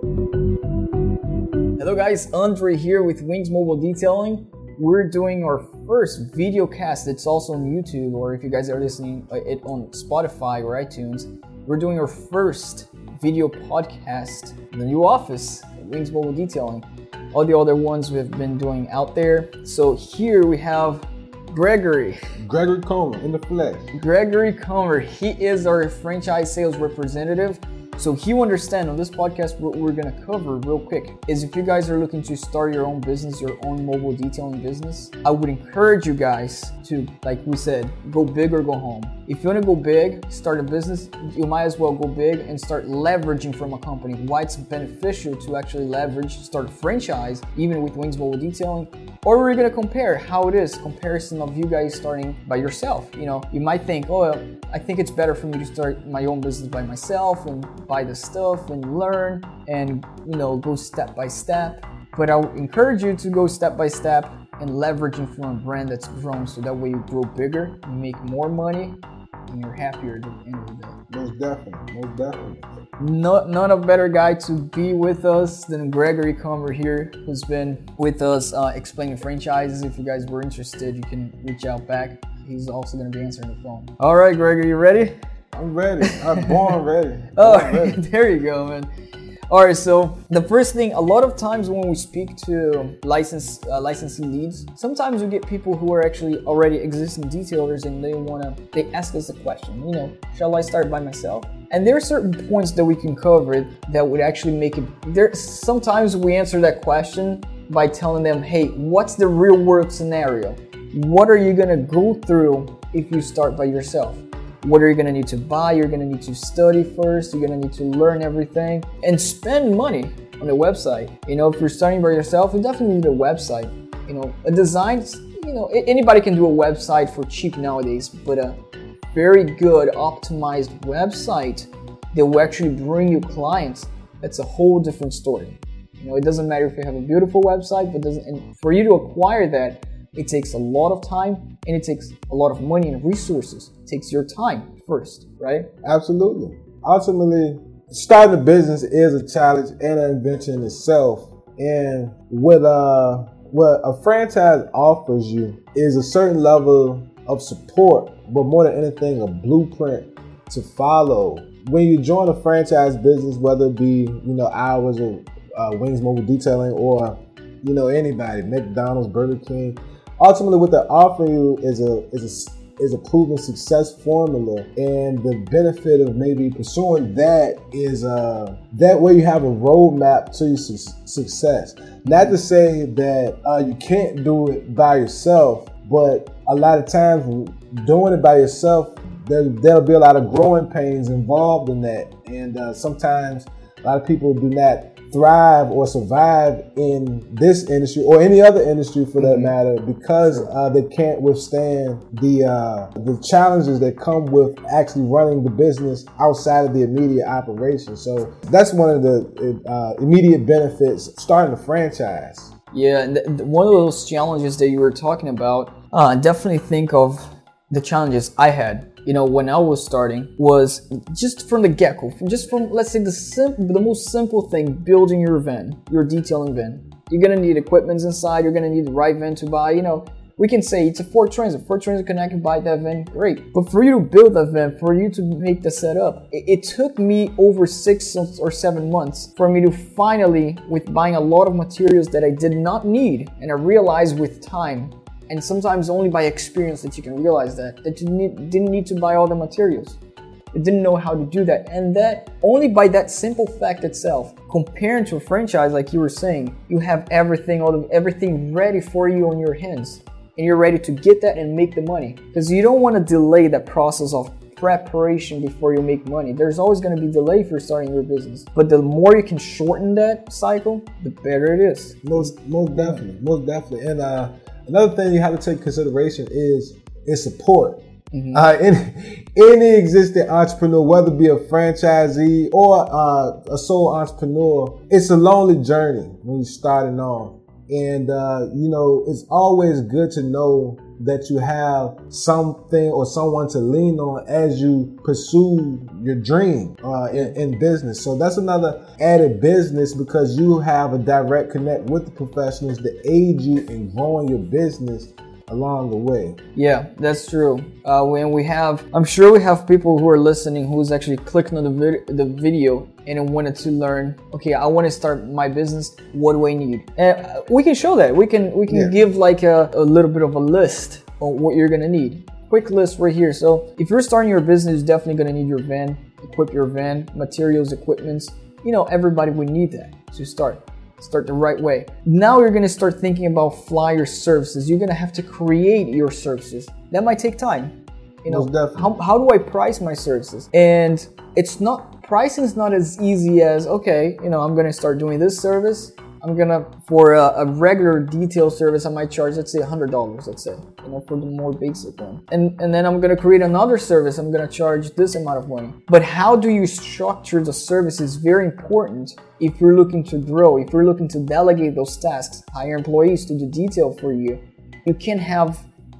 Hello guys, Andre here with Wings Mobile Detailing. We're doing our first video cast. It's also on YouTube, or if you guys are listening uh, it on Spotify or iTunes, we're doing our first video podcast in the new office, Wings Mobile Detailing. All the other ones we've been doing out there. So here we have Gregory. Gregory Comer in the flesh. Gregory Comer. He is our franchise sales representative. So he understand on this podcast what we're gonna cover real quick is if you guys are looking to start your own business, your own mobile detailing business, I would encourage you guys to, like we said, go big or go home. If you wanna go big, start a business, you might as well go big and start leveraging from a company. Why it's beneficial to actually leverage, start a franchise, even with Wings Mobile Detailing, or we're gonna compare how it is comparison of you guys starting by yourself. You know, you might think, oh, I think it's better for me to start my own business by myself and buy the stuff and learn and you know go step by step. But I would encourage you to go step by step and leveraging from a brand that's grown so that way you grow bigger, make more money, and you're happier at the end of the day. Most definitely. Most definitely. Not, not a better guy to be with us than Gregory Comer here, who's been with us uh, explaining franchises. If you guys were interested, you can reach out back. He's also going to be answering the phone. All right, Gregory, you ready? I'm ready. I'm born ready. Oh, ready. there you go, man. All right, so the first thing, a lot of times when we speak to license uh, licensing leads, sometimes we get people who are actually already existing detailers and they wanna they ask us a question. You know, shall I start by myself? And there are certain points that we can cover that would actually make it. There sometimes we answer that question by telling them, hey, what's the real world scenario? What are you gonna go through if you start by yourself? What are you to need to buy? You're to need to study first. You're to need to learn everything and spend money on the website. You know if you're starting by yourself you definitely need a website. You know a design you know anybody can do a website for cheap nowadays but a very good optimized website that will actually bring you clients that's a whole different story. You know it doesn't matter if you have a beautiful website but doesn't and for you to acquire that it takes a lot of time and it takes a lot of money and resources. It takes your time first, right? Absolutely. Ultimately, starting a business is a challenge and an invention in itself. And what uh what a franchise offers you is a certain level of support, but more than anything, a blueprint to follow. When you join a franchise business, whether it be you know ours or uh, Wings Mobile Detailing or you know anybody, McDonald's, Burger King, ultimately what they're offering you is a is a is a proven success formula and the benefit of maybe pursuing that is uh that way you have a roadmap to your su- success. Not to say that uh, you can't do it by yourself but a lot of times doing it by yourself there, there'll be a lot of growing pains involved in that. And uh, sometimes a lot of people do not thrive or survive in this industry or any other industry for that mm-hmm. matter because uh, they can't withstand the uh, the challenges that come with actually running the business outside of the immediate operation. So that's one of the uh, immediate benefits starting a franchise. Yeah, th- one of those challenges that you were talking about, uh, definitely think of the challenges I had you know, when I was starting was just from the get-go, just from let's say the simple, the most simple thing, building your van, your detailing van. You're gonna need equipments inside. You're gonna need the right van to buy. You know, we can say it's a Ford Transit. Ford Transit can buy that van, great. But for you to build that van, for you to make the setup, it, it took me over six or seven months for me to finally, with buying a lot of materials that I did not need, and I realized with time and sometimes only by experience that you can realize that that you need, didn't need to buy all the materials you didn't know how to do that and that only by that simple fact itself comparing to a franchise like you were saying you have everything all of everything ready for you on your hands and you're ready to get that and make the money because you don't want to delay that process of preparation before you make money. There's always going to be delay for starting your business, but the more you can shorten that cycle, the better it is. Most, most definitely, most definitely. And uh, Another thing you have to take consideration is is support. Mm-hmm. Uh, any, any existing entrepreneur, whether it be a franchisee or uh, a sole entrepreneur, it's a lonely journey when you're starting off. And, uh, you know, it's always good to know that you have something or someone to lean on as you pursue your dream uh, in, in business. So that's another added business because you have a direct connect with the professionals that aid you in growing your business along the way. Yeah, that's true. Uh, when we have, I'm sure we have people who are listening who's actually clicking on the, vid- the video and wanted to learn. Okay, I want to start my business. What do I need? And uh, we can show that. We can we can Yeah. give like a, a little bit of a list on what you're gonna need. Quick list right here. So if you're starting your business, you're definitely gonna need your van. Equip your van, materials, equipments. You know, everybody would need that to start start the right way. Now you're gonna start thinking about flyer services. You're gonna have to create your services. That might take time. You know, how, how do I price my services? And it's not pricing is not as easy as okay, you know, I'm gonna start doing this service. I'm gonna for a, a regular detail service, I might charge let's say hundred dollars, let's say, you know, for the more basic one. And and then I'm gonna create another service. I'm gonna charge this amount of money. But how do you structure the service is very important if you're looking to grow. If you're looking to delegate those tasks, hire employees to do detail for you. You can't have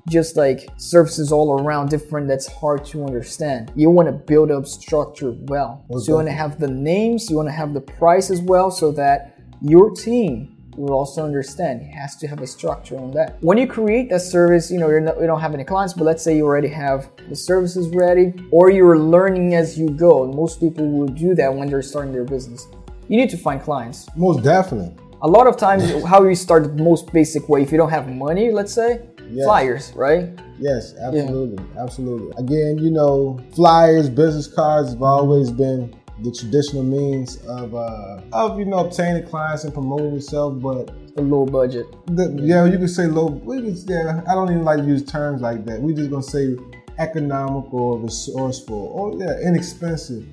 just like services all around different that's hard to understand. You want to build up structure well. Most so you want to have the names, you want to have the price as well so that your team will also understand. It has to have a structure on that. When you create that service, you know, you're not, you don't have any clients, but let's say you already have the services ready or you're learning as you go. Most people will do that when they're starting their business. You need to find clients. Most definitely. A lot of times, how you start the most basic way, if you don't have money, let's say, Yes. flyers, right? Yes, absolutely, absolutely. Again, you know, flyers, business cards have always been the traditional means of uh, of you know obtaining clients and promoting yourself. But A low budget. the, yeah, you could say low. We could, yeah, I don't even like to use terms like that. We're just gonna say economical or resourceful or yeah, inexpensive.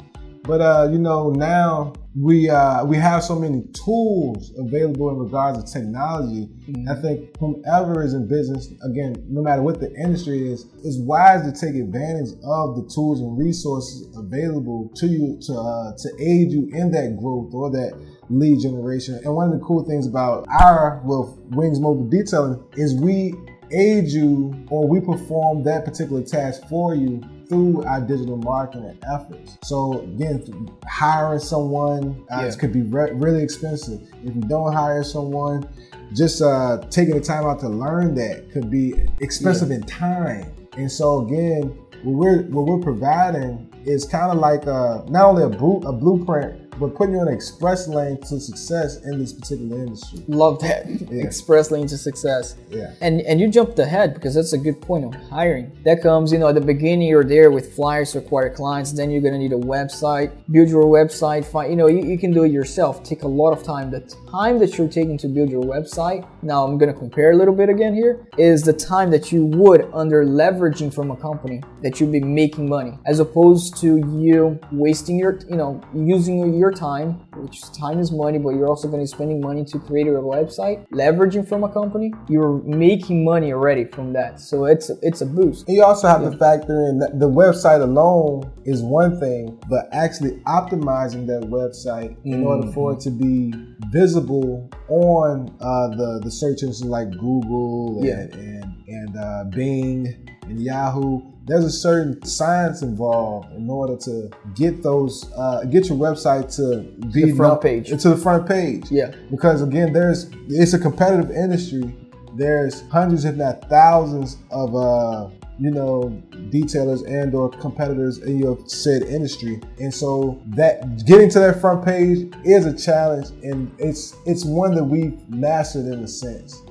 But uh, you know, now we uh, we have so many tools available in regards to technology. I think whomever is in business, again, no matter what the industry is, is wise to take advantage of the tools and resources available to you to uh, to aid you in that growth or that lead generation. And one of the cool things about our well Wings Mobile Detailing is we aid you or we perform that particular task for you through our digital marketing efforts. So again, hiring someone uh, Yeah. could be re- really expensive. If you don't hire someone, just uh, taking the time out to learn that could be expensive in time. And so again, what we're what we're providing is kind of like uh not only a, bru- a blueprint, but putting you on an express lane to success in this particular industry. Love that. Yeah. Express lane to success. Yeah. And and you jumped ahead because that's a good point on hiring. That comes, you know, at the beginning you're there with flyers to acquire clients, then you're gonna need a website, build your website, find you know, you, you can do it yourself. Take a lot of time. The time that you're taking to build your website, now I'm gonna compare a little bit again here, is the time that you would under leveraging from a company that you'd be making money, as opposed to you wasting your you know, using your time, which time is money, but you're also gonna be spending money to create your website, leveraging from a company, you're making money already from that. So it's a, it's a boost. And you also have to factor in that the website alone is one thing, but actually optimizing that website in order for it to be visible on uh, the the search engines like Google and Yeah. and, and uh, Bing and Yahoo. There's a certain science involved in order to get those uh, get your website to be The front page. to the front page Yeah. because again there's it's a competitive industry there's hundreds if not thousands of uh you know detailers and or competitors in your said industry and so that getting to that front page is a challenge and it's it's one that we've mastered in a sense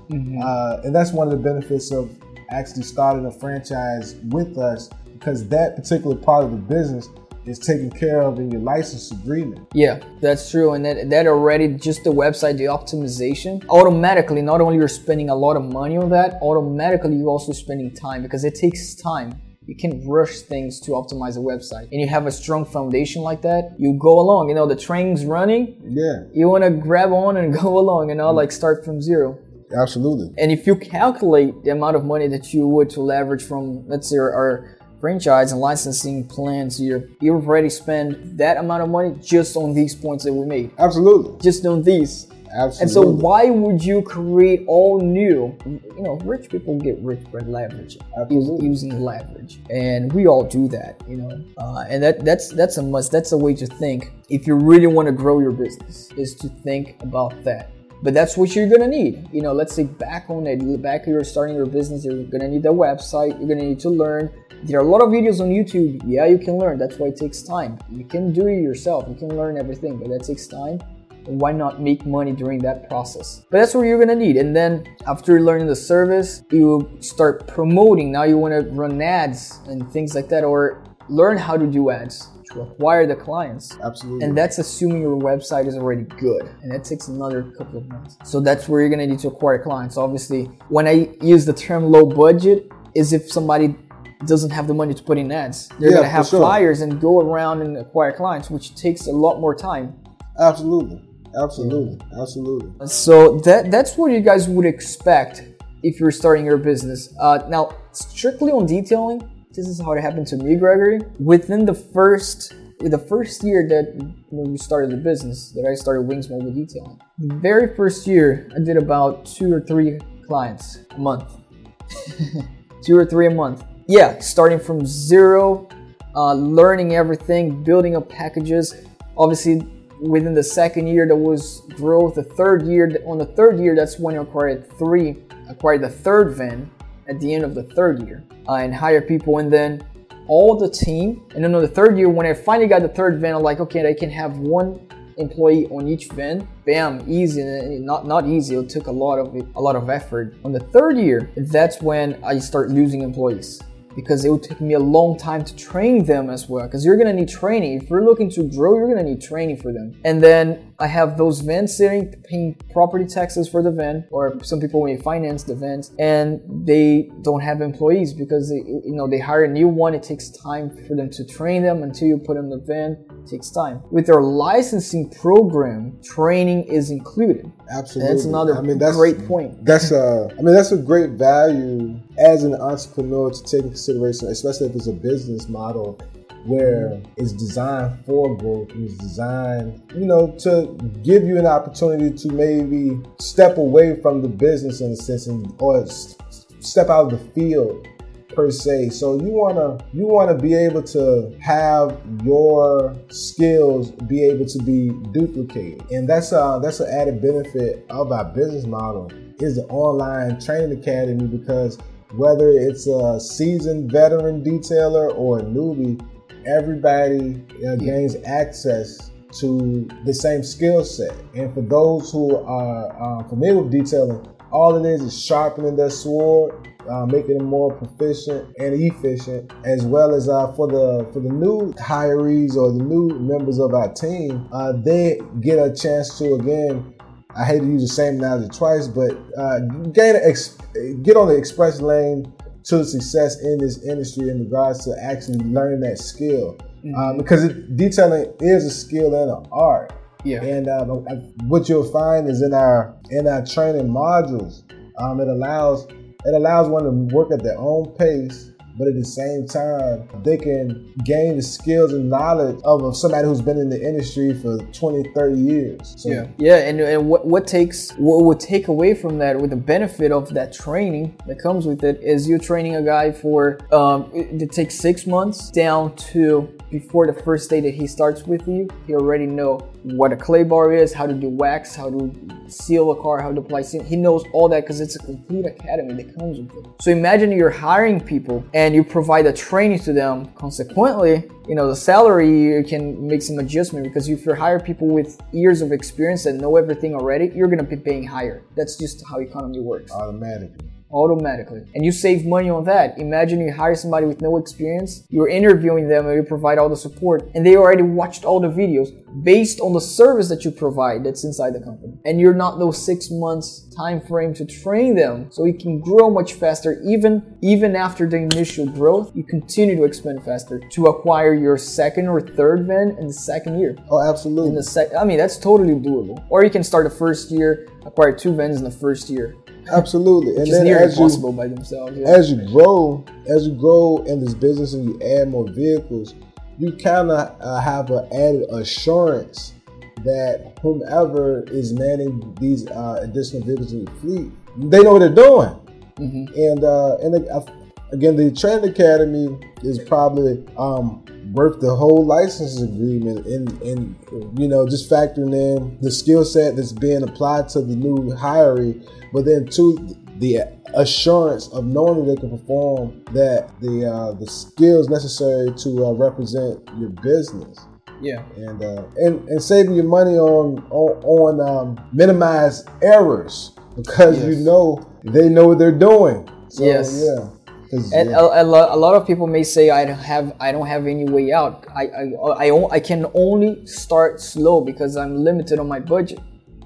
uh, and that's one of the benefits of actually starting a franchise with us because that particular part of the business is taken care of in your license agreement Yeah, that's true. And that, that already, just the website, the optimization, automatically, not only you're spending a lot of money on that, automatically you're also spending time because it takes time. You can rush things to optimize a website. And you have a strong foundation like that, you go along. You know, the train's running, yeah you want to grab on and go along and not like start from zero. Absolutely And if you calculate the amount of money that you would to leverage from, let's say, our, franchise and licensing plans here, you've already spent that amount of money just on these points that we made. absolutely Just on these. Absolutely. And so, why would you create all new? You know, rich people get rich by leveraging, Absolutely. using leverage, and we all do that. You know, uh, and that that's that's a must. That's a way to think. If you really want to grow your business, is to think about that. But that's what you're gonna need. You know, let's say back on it, back you're starting your business, you're gonna need a website. You're gonna need to learn. There are a lot of videos on YouTube. Yeah, you can learn. That's why it takes time. You can do it yourself. You can learn everything, but that takes time why not make money during that process but that's what you're gonna need and then after learning the service you start promoting now you want to run ads and things like that or learn how to do ads to acquire the clients Absolutely. and that's assuming your website is already good and that takes another couple of months so that's where you're gonna need to acquire clients obviously when i use the term low budget is if somebody doesn't have the money to put in ads they're Yeah, gonna have sure. flyers and go around and acquire clients which takes a lot more time Absolutely. Absolutely. Absolutely. So that that's what you guys would expect if you're starting your business. Uh, now, strictly on detailing, this is how it happened to me, Gregory. Within the first the first year that we started the business, that I started Wings Mobile Detailing, the very first year I did about two or three clients a month, two or three a month. Yeah, starting from zero, uh, learning everything, building up packages. Obviously, within the second year there was growth the third year on the third year that's when i acquired three acquired the third van at the end of the third year uh, and hire people and then all the team and then on the third year when i finally got the third van i'm like okay i can have one employee on each van. Bam easy not not easy. It took a lot of a lot of effort. On the third year that's when i start losing employees because it would take me a long time to train them as well. Because you're gonna need training. If you're looking to grow, you're gonna need training for them. And then I have those vans sitting, paying property taxes for the van, or some people may finance the vans, and they don't have employees because they, you know, they hire a new one. It takes time for them to train them until you put in the van. It takes time. With our licensing program, training is included. Absolutely. That's another I mean, that's great point. That's uh, I mean, that's a great value as an entrepreneur to take into consideration, especially if it's a business model where it's designed for growth and it's designed, you know, to give you an opportunity to maybe step away from the business in a sense and or step out of the field per se. So you wanna you wanna be able to have your skills be able to be duplicated, and that's uh that's an added benefit of our business model is the online training academy because whether it's a seasoned veteran detailer or a newbie, everybody uh, gains access to the same skill set. And for those who are uh, familiar with detailing, all it is is sharpening their sword, uh, making them more proficient and efficient, as well as uh, for the for the new hirees or the new members of our team, uh, they get a chance to again. I hate to use the same analogy twice, but uh, gain ex- get on the express lane to success in this industry in regards to actually learning that skill. Um, because it, detailing is a skill and an art. Yeah. And um, what you'll find is in our in our training modules, um, it allows it allows one to work at their own pace, but at the same time they can gain the skills and knowledge of, of somebody who's been in the industry for 20, 30 years. So Yeah, yeah, and, and what what takes what would take away from that with the benefit of that training that comes with it is you're training a guy for um, it, it takes six months down to before the first day that he starts with you, he already know what a clay bar is, how to do wax, how to seal a car, how to apply seal. He knows all that because it's a complete academy that comes with it. So imagine you're hiring people and you provide a training to them. Consequently, you know the salary you can make some adjustment because if you hire people with years of experience that know everything already, you're gonna be paying higher. That's just how economy works automatically. Automatically. And you save money on that. Imagine you hire somebody with no experience, you're interviewing them and you provide all the support, and they already watched all the videos based on the service that you provide that's inside the company. And you're not those six months time frame to train them so you can grow much faster even even after the initial growth you continue to expand faster to acquire your second or third van in the second year Oh, absolutely. in the sec i mean that's totally doable or you can start the first year acquire two vans in the first year absolutely. And then near as you by themselves yeah. as you grow, as you grow in this business and you add more vehicles, you kind of uh, have an added assurance that whomever is manning these uh, additional vehicles in the fleet, they know what they're doing. Mhm. And uh, and uh, again, the training academy is probably um, worth the whole license agreement, and and you know just factoring in the skill set that's being applied to the new hiree, but then to the assurance of knowing that they can perform that the uh, the skills necessary to uh, represent your business Yeah. and uh, and and saving your money on on, on um, minimize errors because you know they know what they're doing. So, Yes. Yeah. And a, a, lot, a lot of people may say I don't have I don't have any way out. I, I, I can only start slow because I'm limited on my budget.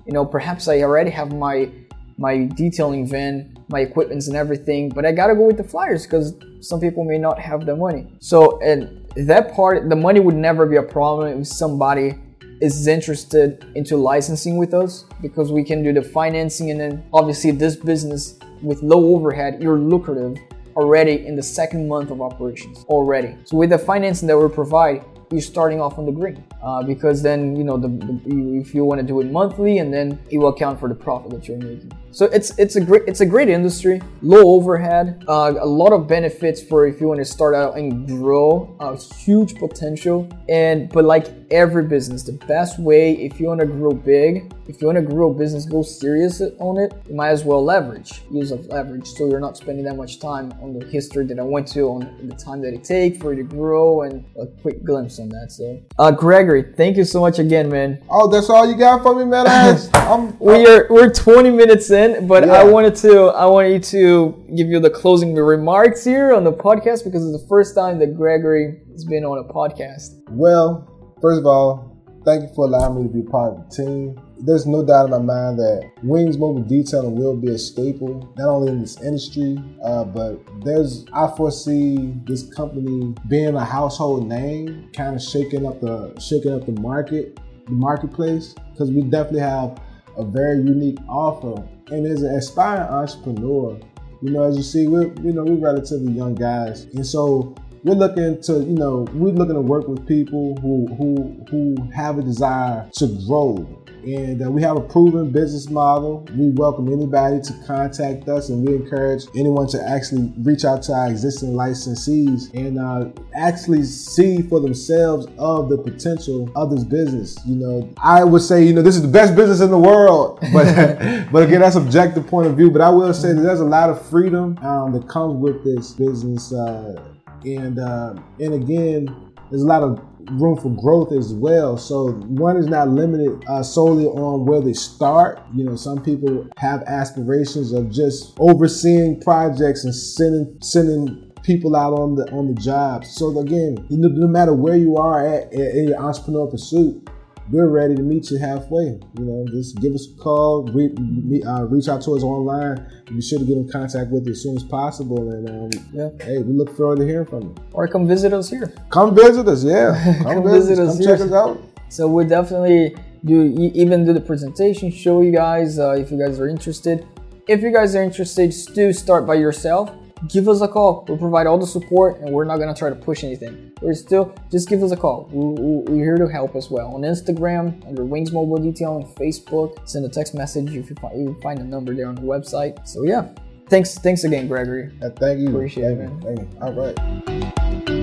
You know, perhaps I already have my my detailing van, my equipments and everything, but I gotta go with the flyers because some people may not have the money. So and that part, the money would never be a problem if somebody is interested into licensing with us because we can do the financing and then obviously this business with low overhead, you're lucrative already in the second month of operations already. So with the financing that we provide, you're starting off on the green uh, because then you know the, the if you want to do it monthly and then it will account for the profit that you're making. So it's it's a great it's a great industry, low overhead, uh, a lot of benefits for if you want to start out and grow, uh, huge potential. And but like every business, the best way if you want to grow big, if you want to grow a business, go serious on it, you might as well leverage, use of leverage, so you're not spending that much time on the history that I went to, on the time that it takes for you to grow, and a quick glimpse on that. So, uh, Gregory, thank you so much again, man. oh, that's all you got for me, man. I'm, We are we're 20 minutes in, but I wanted to I wanted to give you the closing remarks here on the podcast because it's the first time that Gregory has been on a podcast. Well, first of all, thank you for allowing me to be part of the team. There's no doubt in my mind that Wings Mobile Detailing will be a staple, not only in this industry, uh, but there's I foresee this company being a household name, kind of shaking up the shaking up the market, the marketplace, because we definitely have a very unique offer. And as an aspiring entrepreneur, you know, as you see, we're you know we're relatively young guys, and so we're looking to you know we're looking to work with people who who who have a desire to grow. And uh, we have a proven business model. We welcome anybody to contact us and we encourage anyone to actually reach out to our existing licensees and uh, actually see for themselves of the potential of this business. You know i would say you know this is the best business in the world. But but again that's subjective point of view. But i will say that there's a lot of freedom um, that comes with this business uh, and uh, and again, there's a lot of room for growth as well. So one is not limited uh, solely on where they start. You know, some people have aspirations of just overseeing projects and sending sending people out on the on the job. So again, you no matter where you are at in your entrepreneurial pursuit. We're ready to meet you halfway. You know, just give us a call, re- me- uh, reach out to us online. Be sure to get in contact with you as soon as possible. And um, Yeah. hey, we look forward to hearing from you. Or come visit us here. Come visit us, yeah. Come, Come visit, us. us Come here. check us out. So we'll definitely do even do the presentation, show you guys uh, if you guys are interested. If you guys are interested, do start by yourself. Give us a call. We'll provide all the support, and we're not gonna try to push anything. We're still just give us a call. We- we- We're here to help as well. On Instagram under Wings Mobile Detail, on Facebook. Send a text message if you find you find the number there on the website. So yeah, thanks thanks again, Gregory. Uh, thank you. Appreciate it, man. You, thank you. All right.